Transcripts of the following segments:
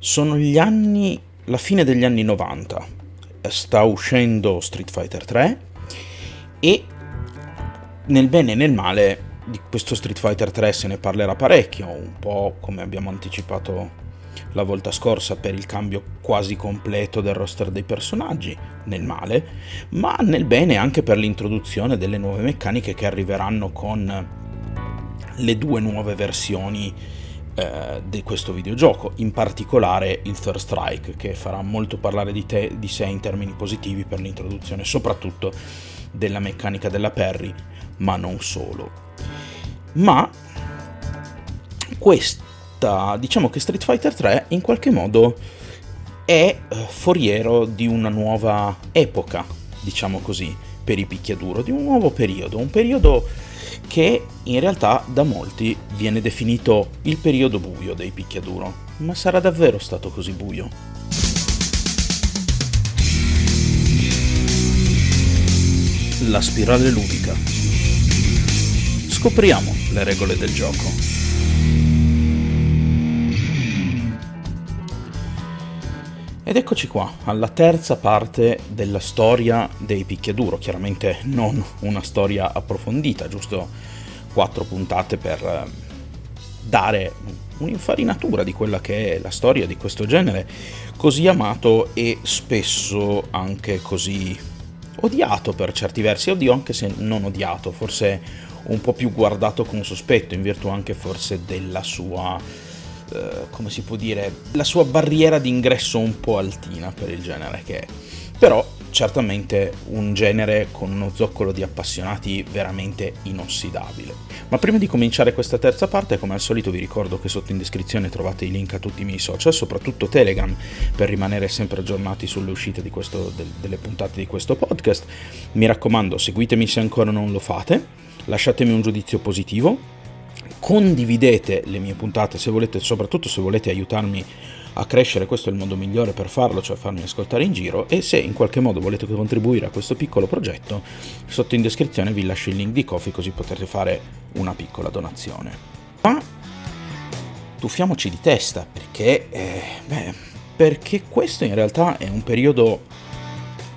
Sono gli anni, la fine degli anni 90. Sta uscendo Street Fighter 3 e nel bene e nel male di questo Street Fighter 3 se ne parlerà parecchio, un po' come abbiamo anticipato la volta scorsa per il cambio quasi completo del roster dei personaggi, nel male, ma nel bene anche per l'introduzione delle nuove meccaniche che arriveranno con le due nuove versioni eh, di questo videogioco, in particolare il Third Strike, che farà molto parlare di, te, di sé in termini positivi per l'introduzione soprattutto della meccanica della parry, ma non solo. Ma questa, diciamo che Street Fighter 3 in qualche modo è eh, foriero di una nuova epoca, diciamo così, per i picchiaduro, di un nuovo periodo, un periodo che in realtà da molti viene definito il periodo buio dei picchiaduro. Ma sarà davvero stato così buio? La spirale ludica. Scopriamo le regole del gioco. Ed eccoci qua, alla terza parte della storia dei picchiaduro, chiaramente non una storia approfondita, giusto quattro puntate per eh, dare un'infarinatura di quella che è la storia di questo genere, così amato e spesso anche così odiato per certi versi, oddio anche se non odiato, forse un po' più guardato con sospetto, in virtù anche forse della sua eh, come si può dire, la sua barriera d'ingresso un po' altina per il genere che è. Però certamente un genere con uno zoccolo di appassionati veramente inossidabile. Ma prima di cominciare questa terza parte, come al solito vi ricordo che sotto in descrizione trovate i link a tutti i miei social, soprattutto Telegram, per rimanere sempre aggiornati sulle uscite questo, del, delle puntate di questo podcast. Mi raccomando, seguitemi se ancora non lo fate, lasciatemi un giudizio positivo, condividete le mie puntate se volete, soprattutto se volete aiutarmi a crescere, questo è il modo migliore per farlo, cioè farmi ascoltare in giro e se in qualche modo volete contribuire a questo piccolo progetto, sotto in descrizione vi lascio il link di Kofi così potete fare una piccola donazione. Ma tuffiamoci di testa perché, eh, beh, perché questo in realtà è un periodo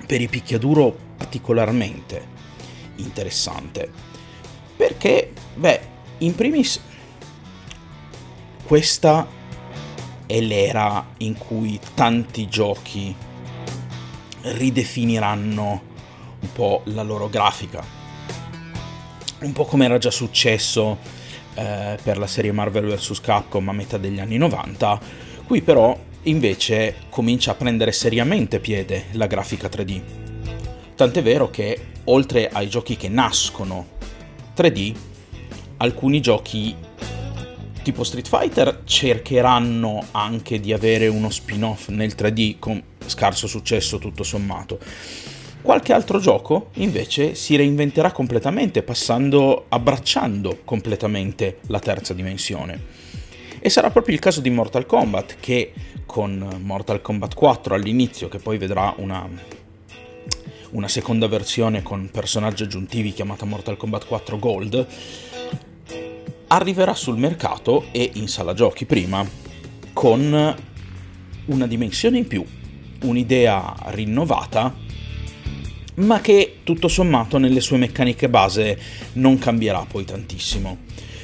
per i picchiaduro particolarmente interessante. Perché, beh, in primis, questa è l'era in cui tanti giochi ridefiniranno un po' la loro grafica. Un po' come era già successo eh, per la serie Marvel vs. Capcom a metà degli anni 90, qui però invece comincia a prendere seriamente piede la grafica 3D. Tant'è vero che oltre ai giochi che nascono 3D, alcuni giochi tipo Street Fighter cercheranno anche di avere uno spin-off nel 3D con scarso successo tutto sommato. Qualche altro gioco invece si reinventerà completamente, passando, abbracciando completamente la terza dimensione. E sarà proprio il caso di Mortal Kombat, che con Mortal Kombat 4 all'inizio, che poi vedrà una, una seconda versione con personaggi aggiuntivi chiamata Mortal Kombat 4 Gold, arriverà sul mercato e in sala giochi prima con una dimensione in più, un'idea rinnovata, ma che tutto sommato nelle sue meccaniche base non cambierà poi tantissimo.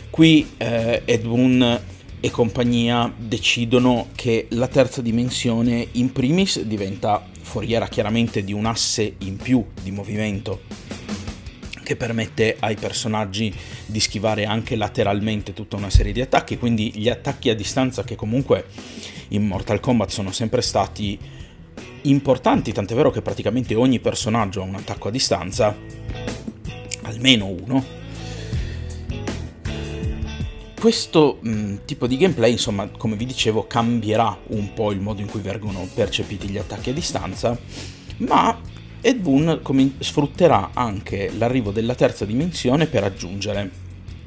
Qui eh, Ed Boon e compagnia decidono che la terza dimensione in primis diventa foriera chiaramente di un asse in più di movimento che permette ai personaggi di schivare anche lateralmente tutta una serie di attacchi, quindi gli attacchi a distanza che comunque in Mortal Kombat sono sempre stati importanti, tant'è vero che praticamente ogni personaggio ha un attacco a distanza, almeno uno. Questo mh, mm, tipo di gameplay, insomma, come vi dicevo, cambierà un po' il modo in cui vengono percepiti gli attacchi a distanza, ma Ed Boon com- sfrutterà anche l'arrivo della terza dimensione per aggiungere,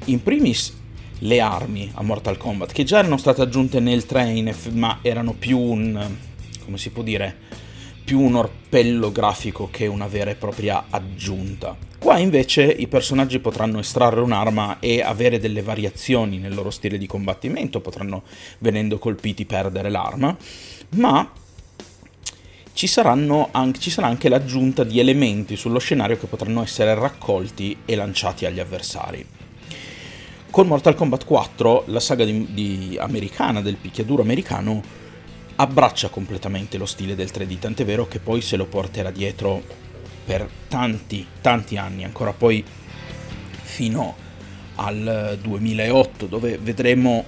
in primis, le armi a Mortal Kombat, che già erano state aggiunte nel train, ma erano più un, come si può dire, più un orpello grafico che una vera e propria aggiunta. Qua invece i personaggi potranno estrarre un'arma e avere delle variazioni nel loro stile di combattimento, potranno venendo colpiti perdere l'arma, ma ci, anche, ci, sarà anche l'aggiunta di elementi sullo scenario che potranno essere raccolti e lanciati agli avversari. Con Mortal Kombat 4 la saga di, di americana del picchiaduro americano abbraccia completamente lo stile del 3D, tant'è vero che poi se lo porterà dietro per tanti, tanti anni, ancora poi fino al 2008, dove vedremo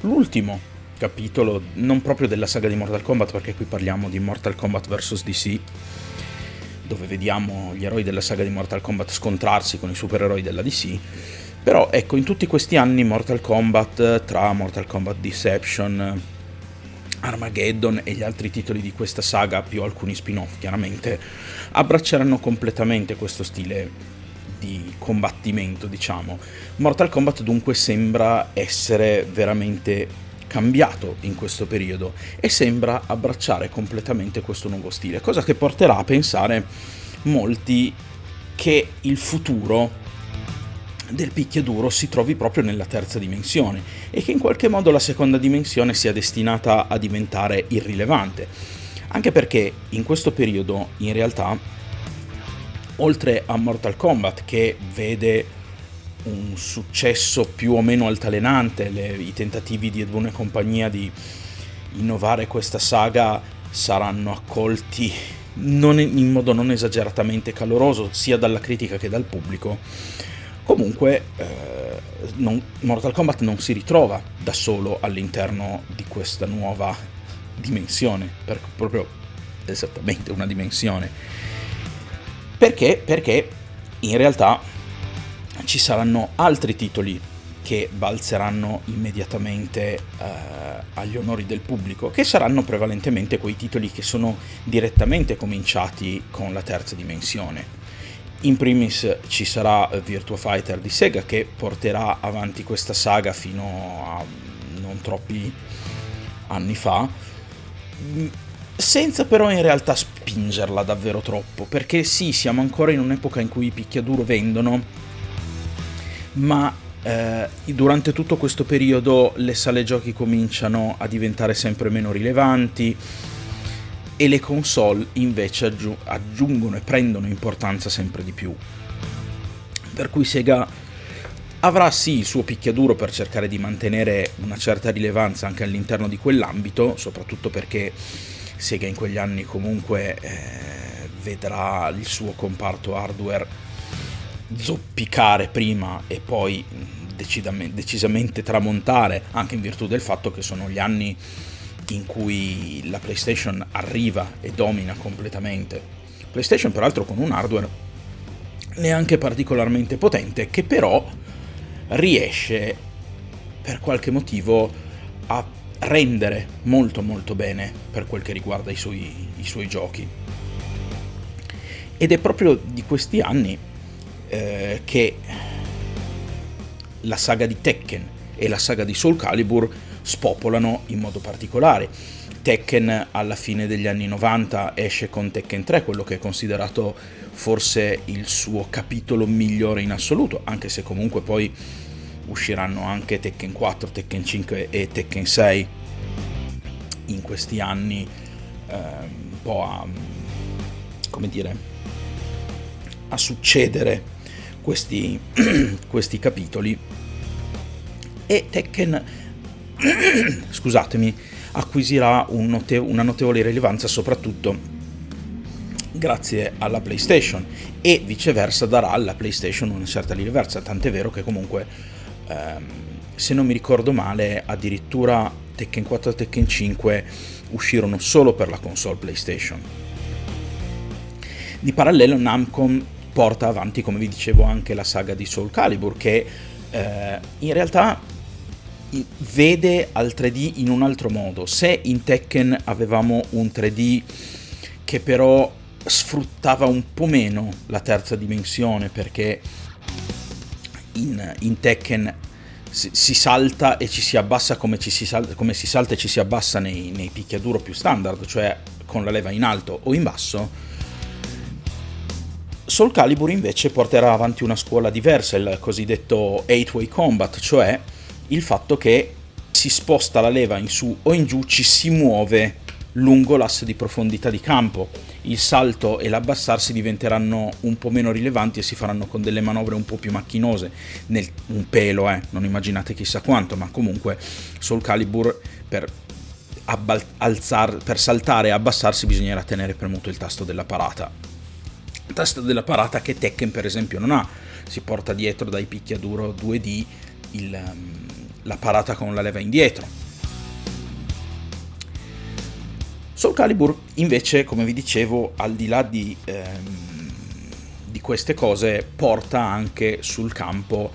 l'ultimo capitolo, non proprio della saga di Mortal Kombat, perché qui parliamo di Mortal Kombat vs DC, dove vediamo gli eroi della saga di Mortal Kombat scontrarsi con i supereroi della DC. Però ecco, in tutti questi anni Mortal Kombat, tra Mortal Kombat Deception, Armageddon e gli altri titoli di questa saga, più alcuni spin-off chiaramente, abbracceranno completamente questo stile di combattimento, diciamo. Mortal Kombat dunque sembra essere veramente cambiato in questo periodo e sembra abbracciare completamente questo nuovo stile, cosa che porterà a pensare molti che il futuro del picchiaduro si trovi proprio nella terza dimensione e che in qualche modo la seconda dimensione sia destinata a diventare irrilevante. Anche perché in questo periodo, in realtà, oltre a Mortal Kombat che vede un successo più o meno altalenante, le, i tentativi di Ed Boon e compagnia di innovare questa saga saranno accolti in modo non esageratamente caloroso sia dalla critica che dal pubblico Comunque, eh, non, Mortal Kombat non si ritrova da solo all'interno di questa nuova dimensione, per, proprio esattamente una dimensione. Perché? Perché in realtà ci saranno altri titoli che balzeranno immediatamente eh, agli onori del pubblico, che saranno prevalentemente quei titoli che sono direttamente cominciati con la terza dimensione. In primis ci sarà Virtua Fighter di Sega che porterà avanti questa saga fino a non troppi anni fa, senza però in realtà spingerla davvero troppo, perché sì, siamo ancora in un'epoca in cui i picchiaduro vendono, ma eh, durante tutto questo periodo le sale giochi cominciano a diventare sempre meno rilevanti, e le console invece aggiungono e prendono importanza sempre di più. Per cui Sega avrà sì il suo picchiaduro per cercare di mantenere una certa rilevanza anche all'interno di quell'ambito, soprattutto perché Sega in quegli anni comunque eh, vedrà il suo comparto hardware zoppicare prima e poi decisamente tramontare, anche in virtù del fatto che sono gli anni in cui la PlayStation arriva e domina completamente. PlayStation peraltro con un hardware neanche particolarmente potente che però riesce per qualche motivo a rendere molto molto bene per quel che riguarda i suoi, i suoi giochi. Ed è proprio di questi anni eh, che la saga di Tekken e la saga di Soul Calibur spopolano in modo particolare. Tekken alla fine degli anni 90 esce con Tekken 3, quello che è considerato forse il suo capitolo migliore in assoluto, anche se comunque poi usciranno anche Tekken 4, Tekken 5 e Tekken 6 in questi anni eh, un po' a come dire a succedere questi, questi capitoli e Tekken scusatemi, acquisirà un note- una notevole rilevanza soprattutto grazie alla PlayStation e viceversa darà alla PlayStation una certa rilevanza, tant'è vero che comunque ehm, se non mi ricordo male addirittura Tekken 4 e Tekken 5 uscirono solo per la console PlayStation. Di parallelo Namcom porta avanti, come vi dicevo, anche la saga di Soul Calibur che eh, in realtà vede al 3D in un altro modo. Se in Tekken avevamo un 3D che però sfruttava un po' meno la terza dimensione perché in, in Tekken si, salta e ci si abbassa come, si, salta, come si salta e ci si abbassa nei, nei picchiaduro più standard, cioè con la leva in alto o in basso. Soul Calibur invece porterà avanti una scuola diversa, il cosiddetto 8-way combat, cioè il fatto che si sposta la leva in su o in giù, ci si muove lungo l'asse di profondità di campo. Il salto e l'abbassarsi diventeranno un po' meno rilevanti e si faranno con delle manovre un po' più macchinose, nel, un pelo, eh, non immaginate chissà quanto, ma comunque Soul Calibur per, abbal- alzar, per saltare e abbassarsi bisognerà tenere premuto il tasto della parata. Tasto della parata che Tekken per esempio non ha, si porta dietro dai picchiaduro 2D il, um, la parata con la leva indietro Soul Calibur invece, come vi dicevo, al di là di, ehm, di queste cose, porta anche sul campo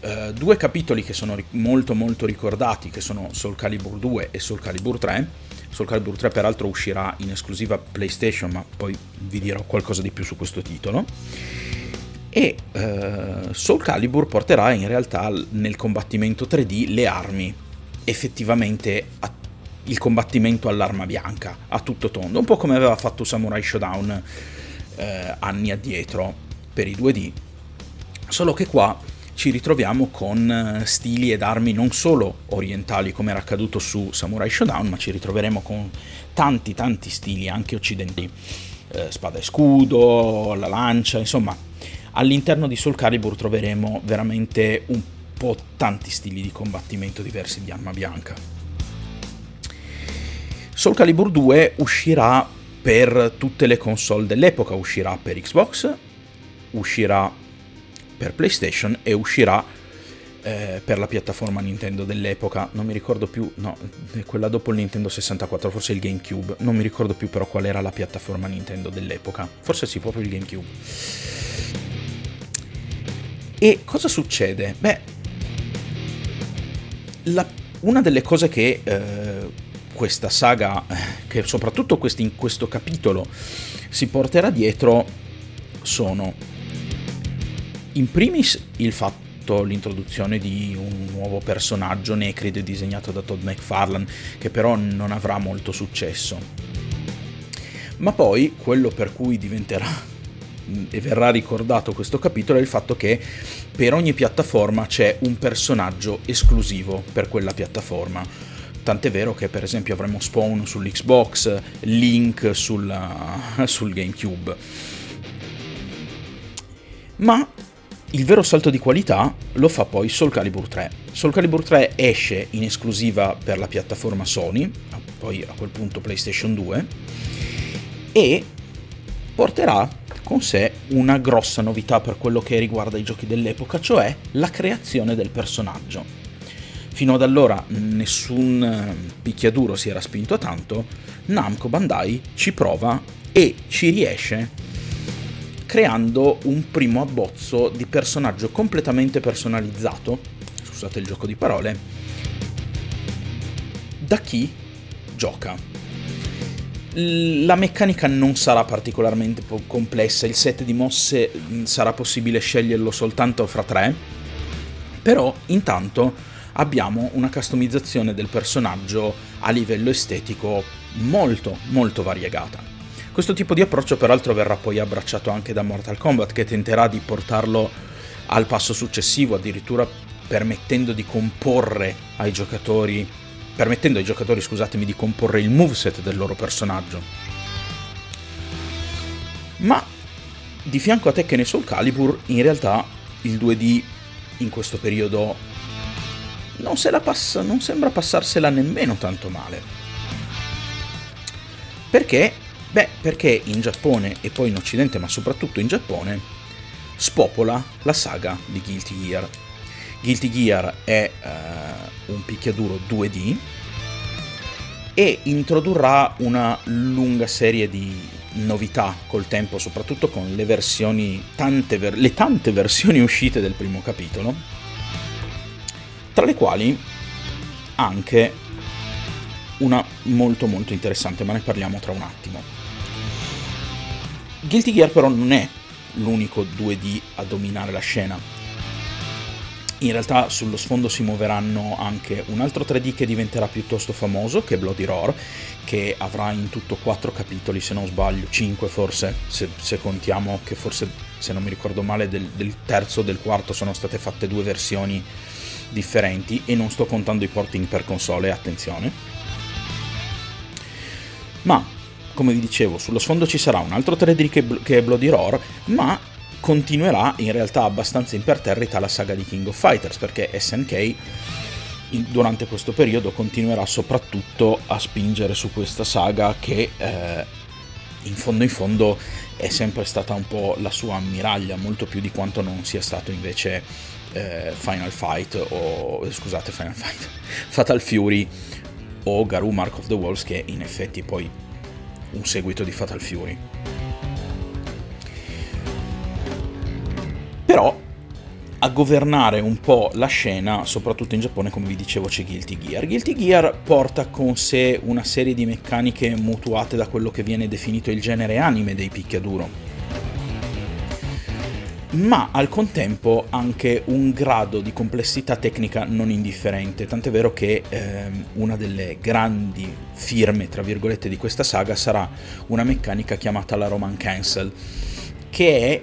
eh, due capitoli che sono molto molto ricordati, che sono Soul Calibur 2 e Soul Calibur 3. Soul Calibur 3 peraltro uscirà in esclusiva PlayStation, ma poi vi dirò qualcosa di più su questo titolo. E eh, Soul Calibur porterà in realtà nel combattimento 3D le armi effettivamente a il combattimento all'arma bianca, a tutto tondo, un po' come aveva fatto Samurai Showdown eh, anni addietro per i 2D, solo che qua ci ritroviamo con eh, stili ed armi non solo orientali come era accaduto su Samurai Showdown, ma ci ritroveremo con tanti tanti stili anche occidentali, eh, spada e scudo, la lancia, insomma, all'interno di Soul Calibur troveremo veramente un po' tanti stili di combattimento diversi di arma bianca. Soul Calibur 2 uscirà per tutte le console dell'epoca, uscirà per Xbox, uscirà per PlayStation e uscirà eh, per la piattaforma Nintendo dell'epoca, non mi ricordo più, no, quella dopo il Nintendo 64, forse il GameCube, non mi ricordo più però qual era la piattaforma Nintendo dell'epoca, forse sì, proprio il GameCube. E cosa succede? Beh, la, una delle cose che eh, questa saga, che soprattutto questi, in questo capitolo si porterà dietro, sono in primis il fatto, l'introduzione di un nuovo personaggio Necrid disegnato da Todd McFarlane, che però non avrà molto successo. Ma poi quello per cui diventerà e verrà ricordato questo capitolo è il fatto che per ogni piattaforma c'è un personaggio esclusivo per quella piattaforma Tant'è vero che per esempio avremo Spawn sull'Xbox, Link sulla, sul GameCube. Ma il vero salto di qualità lo fa poi Soul Calibur 3. Soul Calibur 3 esce in esclusiva per la piattaforma Sony, poi a quel punto PlayStation 2, e porterà con sé una grossa novità per quello che riguarda i giochi dell'epoca, cioè la creazione del personaggio. Fino ad allora nessun eh, picchiaduro si era spinto tanto, Namco Bandai ci prova e ci riesce creando un primo abbozzo di personaggio completamente personalizzato, scusate il gioco di parole, da chi gioca. La meccanica non sarà particolarmente complessa, il set di mosse mm, sarà possibile sceglierlo soltanto fra tre, però intanto abbiamo una customizzazione del personaggio a livello estetico molto molto variegata. Questo tipo di approccio peraltro verrà poi abbracciato anche da Mortal Kombat che tenterà di portarlo al passo successivo, addirittura permettendo di comporre ai giocatori permettendo ai giocatori, scusatemi, di comporre il moveset del loro personaggio. Ma di fianco a Tekken e Soul Calibur, in realtà il 2D in questo periodo non, se passa, non sembra passarsela nemmeno tanto male. Perché? Beh, perché in Giappone e poi in Occidente, ma soprattutto in Giappone, spopola la saga di Guilty Gear. Guilty Gear è uh, un picchiaduro 2D e introdurrà una lunga serie di novità col tempo, soprattutto con le versioni, tante ver- le tante versioni uscite del primo capitolo tra le quali anche una molto molto interessante, ma ne parliamo tra un attimo. Guilty Gear però non è l'unico 2D a dominare la scena. In realtà sullo sfondo si muoveranno anche un altro 3D che diventerà piuttosto famoso, che è Bloody Roar, che avrà in tutto 4 capitoli, se non sbaglio, 5 forse, se, se contiamo che forse, se non mi ricordo male, del, del terzo o del quarto sono state fatte due versioni differenti e non sto contando i porting per console, attenzione. Ma, come vi dicevo, sullo sfondo ci sarà un altro 3D che, che è Bloody Roar, ma continuerà in realtà abbastanza imperterrita la saga di King of Fighters, perché SNK durante questo periodo continuerà soprattutto a spingere su questa saga che eh, in fondo in fondo è sempre stata un po' la sua ammiraglia, molto più di quanto non sia stato invece eh, Final Fight o scusate Final Fight Fatal Fury o Garou Mark of the Wolves che in effetti poi un seguito di Fatal Fury però a governare un po' la scena, soprattutto in Giappone, come vi dicevo, c'è Guilty Gear. Guilty Gear porta con sé una serie di meccaniche mutuate da quello che viene definito il genere anime dei picchiaduro ma al contempo anche un grado di complessità tecnica non indifferente, tant'è vero che ehm, una delle grandi firme, tra virgolette, di questa saga sarà una meccanica chiamata la Roman Cancel, che è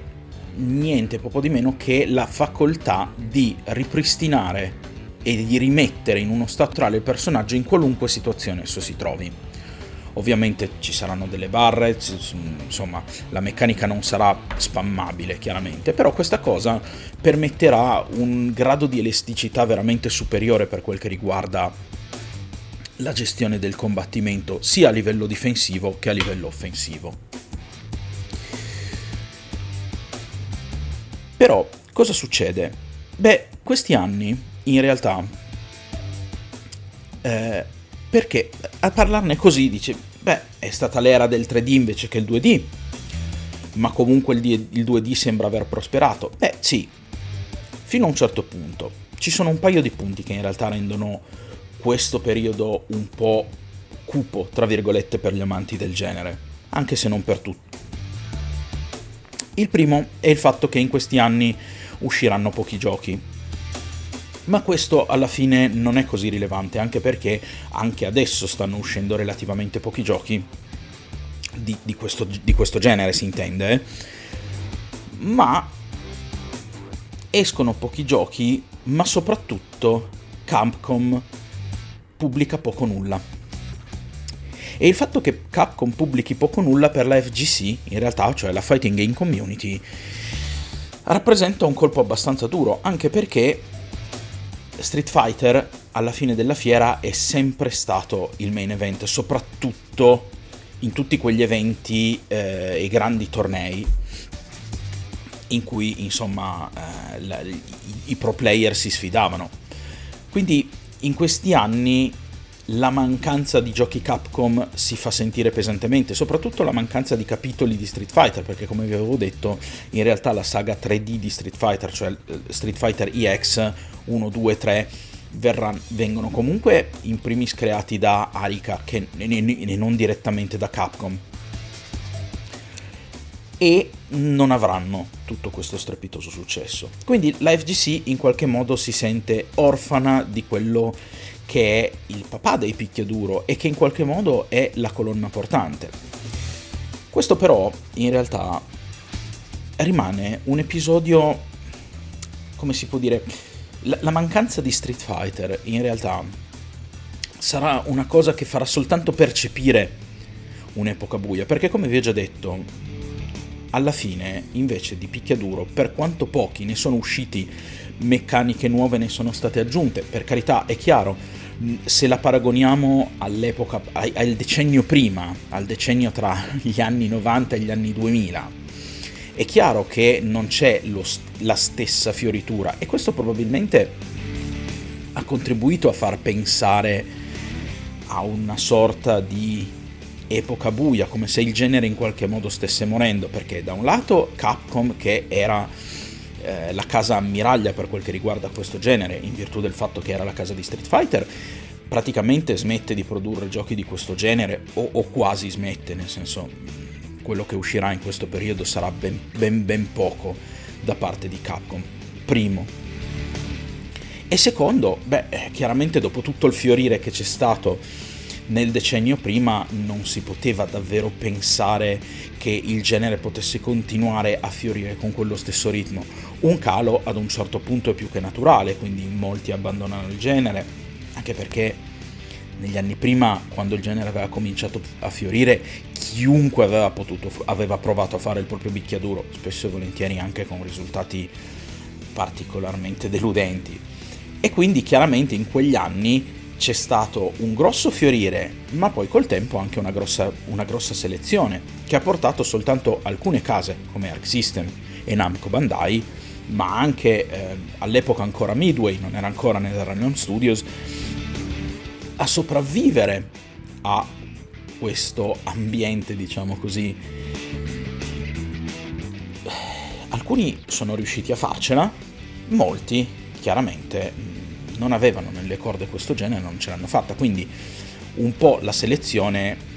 niente poco di meno che la facoltà di ripristinare e di rimettere in uno stato naturale il personaggio in qualunque situazione esso si trovi. Ovviamente ci saranno delle barre, insomma la meccanica non sarà spammabile chiaramente, però questa cosa permetterà un grado di elasticità veramente superiore per quel che riguarda la gestione del combattimento sia a livello difensivo che a livello offensivo. Però cosa succede? Beh, questi anni in realtà eh, perché a parlarne così dice, beh, è stata l'era del 3D invece che il 2D, ma comunque il, D- il 2D sembra aver prosperato. Beh, sì, fino a un certo punto. Ci sono un paio di punti che in realtà rendono questo periodo un po' cupo, tra virgolette, per gli amanti del genere, anche se non per tutti. Il primo è il fatto che in questi anni usciranno pochi giochi, ma questo alla fine non è così rilevante, anche perché anche adesso stanno uscendo relativamente pochi giochi di, di, questo, di questo, genere, si intende, ma escono pochi giochi, ma soprattutto Capcom pubblica poco nulla. E il fatto che Capcom pubblichi poco nulla per la FGC, in realtà, cioè la Fighting Game Community, rappresenta un colpo abbastanza duro, anche perché Street Fighter alla fine della fiera è sempre stato il main event, soprattutto in tutti quegli eventi eh, e grandi tornei in cui insomma eh, la, i, i pro player si sfidavano. Quindi in questi anni la mancanza di giochi Capcom si fa sentire pesantemente, soprattutto la mancanza di capitoli di Street Fighter, perché come vi avevo detto, in realtà la saga 3D di Street Fighter, cioè eh, Street Fighter EX 1, 2, 3, verranno, vengono comunque in primis creati da Arika e non direttamente da Capcom. E non avranno tutto questo strepitoso successo. Quindi la FGC in qualche modo si sente orfana di quello che è il papà dei picchiaduro e che in qualche modo è la colonna portante. Questo però in realtà rimane un episodio, come si può dire, la, la mancanza di Street Fighter in realtà sarà una cosa che farà soltanto percepire un'epoca buia, perché come vi ho già detto, alla fine invece di picchiaduro, per quanto pochi ne sono usciti, meccaniche nuove ne sono state aggiunte, per carità è chiaro, se la paragoniamo all'epoca, al decennio prima, al decennio tra gli anni 90 e gli anni 2000, è chiaro che non c'è lo, la stessa fioritura e questo probabilmente ha contribuito a far pensare a una sorta di epoca buia, come se il genere in qualche modo stesse morendo, perché da un lato Capcom che era eh, la casa ammiraglia per quel che riguarda questo genere, in virtù del fatto che era la casa di Street Fighter, praticamente smette di produrre giochi di questo genere, o, o quasi smette, nel senso quello che uscirà in questo periodo sarà ben, ben, ben poco da parte di Capcom. Primo. E secondo, beh, eh, chiaramente dopo tutto il fiorire che c'è stato nel decennio prima non si poteva davvero pensare che il genere potesse continuare a fiorire con quello stesso ritmo. Un calo ad un certo punto è più che naturale, quindi molti abbandonano il genere, anche perché negli anni prima, quando il genere aveva cominciato a fiorire, chiunque aveva, potuto, aveva provato a fare il proprio bicchiaduro, spesso e volentieri anche con risultati particolarmente deludenti. E quindi chiaramente in quegli anni c'è stato un grosso fiorire, ma poi col tempo anche una grossa, una grossa selezione, che ha portato soltanto alcune case come Arc System e Namco Bandai, ma anche eh, all'epoca ancora Midway, non era ancora nella Random Studios, a sopravvivere a questo ambiente, diciamo così. Alcuni sono riusciti a farcela, molti chiaramente non avevano nelle corde questo genere non ce l'hanno fatta, quindi un po' la selezione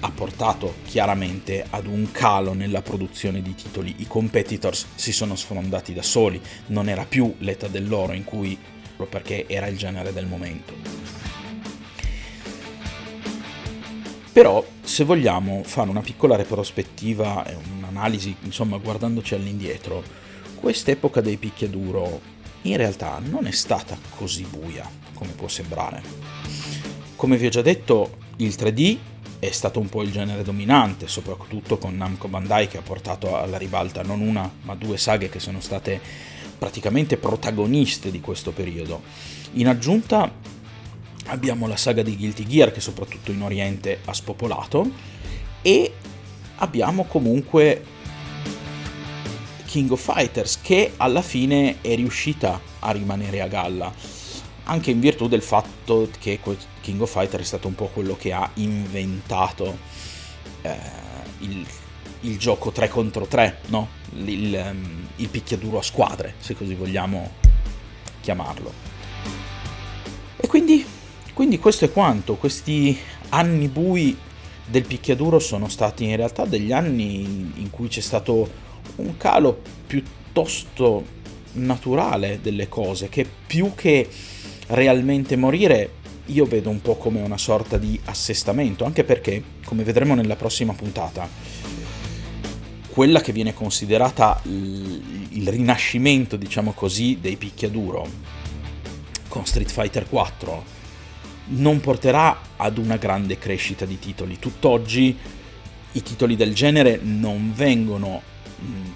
ha portato chiaramente ad un calo nella produzione di titoli, i competitors si sono sfondati da soli, non era più l'età dell'oro in cui perché era il genere del momento. Però se vogliamo fare una piccola retrospettiva un'analisi, insomma guardandoci all'indietro, quest'epoca dei picchiaduro in realtà non è stata così buia come può sembrare. Come vi ho già detto, il 3D è stato un po' il genere dominante, soprattutto con Namco Bandai che ha portato alla ribalta non una ma due saghe che sono state praticamente protagoniste di questo periodo. In aggiunta abbiamo la saga di Guilty Gear che soprattutto in Oriente ha spopolato e abbiamo comunque King of Fighters che alla fine è riuscita a rimanere a galla anche in virtù del fatto che King of Fighters è stato un po' quello che ha inventato eh, il, il, gioco 3 contro 3, no? il, um, il picchiaduro a squadre, se così vogliamo chiamarlo. E quindi, quindi questo è quanto, questi anni bui del picchiaduro sono stati in realtà degli anni in cui c'è stato un calo piuttosto naturale delle cose, che più che realmente morire io vedo un po' come una sorta di assestamento, anche perché, come vedremo nella prossima puntata, quella che viene considerata il rinascimento, diciamo così, dei picchiaduro con Street Fighter 4 non porterà ad una grande crescita di titoli. Tutt'oggi i titoli del genere non vengono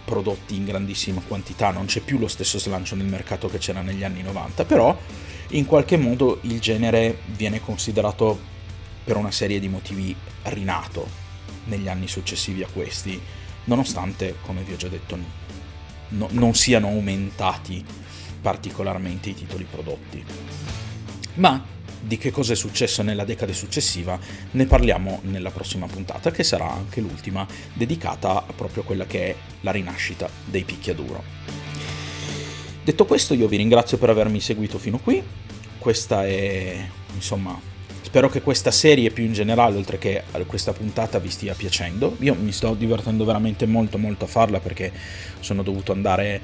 prodotti in grandissima quantità, non c'è più lo stesso slancio nel mercato che c'era negli anni 90, però in qualche modo il genere viene considerato per una serie di motivi rinato negli anni successivi a questi, nonostante, come vi ho già detto, no, non siano aumentati particolarmente i titoli prodotti. Ma di che cosa è successo nella decade successiva ne parliamo nella prossima puntata, che sarà anche l'ultima, dedicata a proprio quella che è la rinascita dei picchiaduro. Detto questo, io vi ringrazio per avermi seguito fino qui. Questa è, insomma, spero che questa serie più in generale, oltre che questa puntata, vi stia piacendo. Io mi sto divertendo veramente molto molto a farla perché sono dovuto andare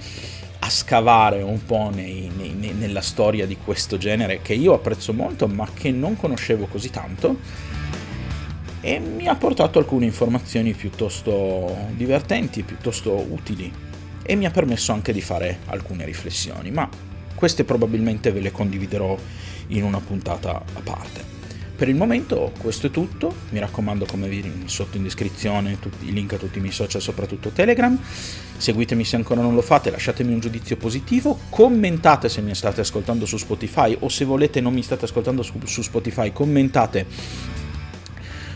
a scavare un po' nei, nei, nella storia di questo genere che io apprezzo molto ma che non conoscevo così tanto e mi ha portato alcune informazioni piuttosto divertenti, piuttosto utili e mi ha permesso anche di fare alcune riflessioni, ma queste probabilmente ve le condividerò in una puntata a parte. Per il momento questo è tutto, mi raccomando come vi sotto in descrizione tutti, i link a tutti i miei social, soprattutto Telegram, seguitemi se ancora non lo fate, lasciatemi un giudizio positivo, commentate se mi state ascoltando su Spotify o se volete non mi state ascoltando su, su Spotify, commentate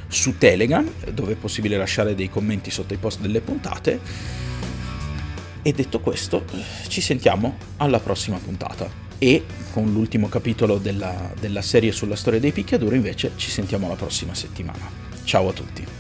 su Telegram dove è possibile lasciare dei commenti sotto i post delle puntate. E detto questo, ci sentiamo alla prossima puntata e con l'ultimo capitolo della, della serie sulla storia dei picchiaduro invece ci sentiamo la prossima settimana. Ciao a tutti!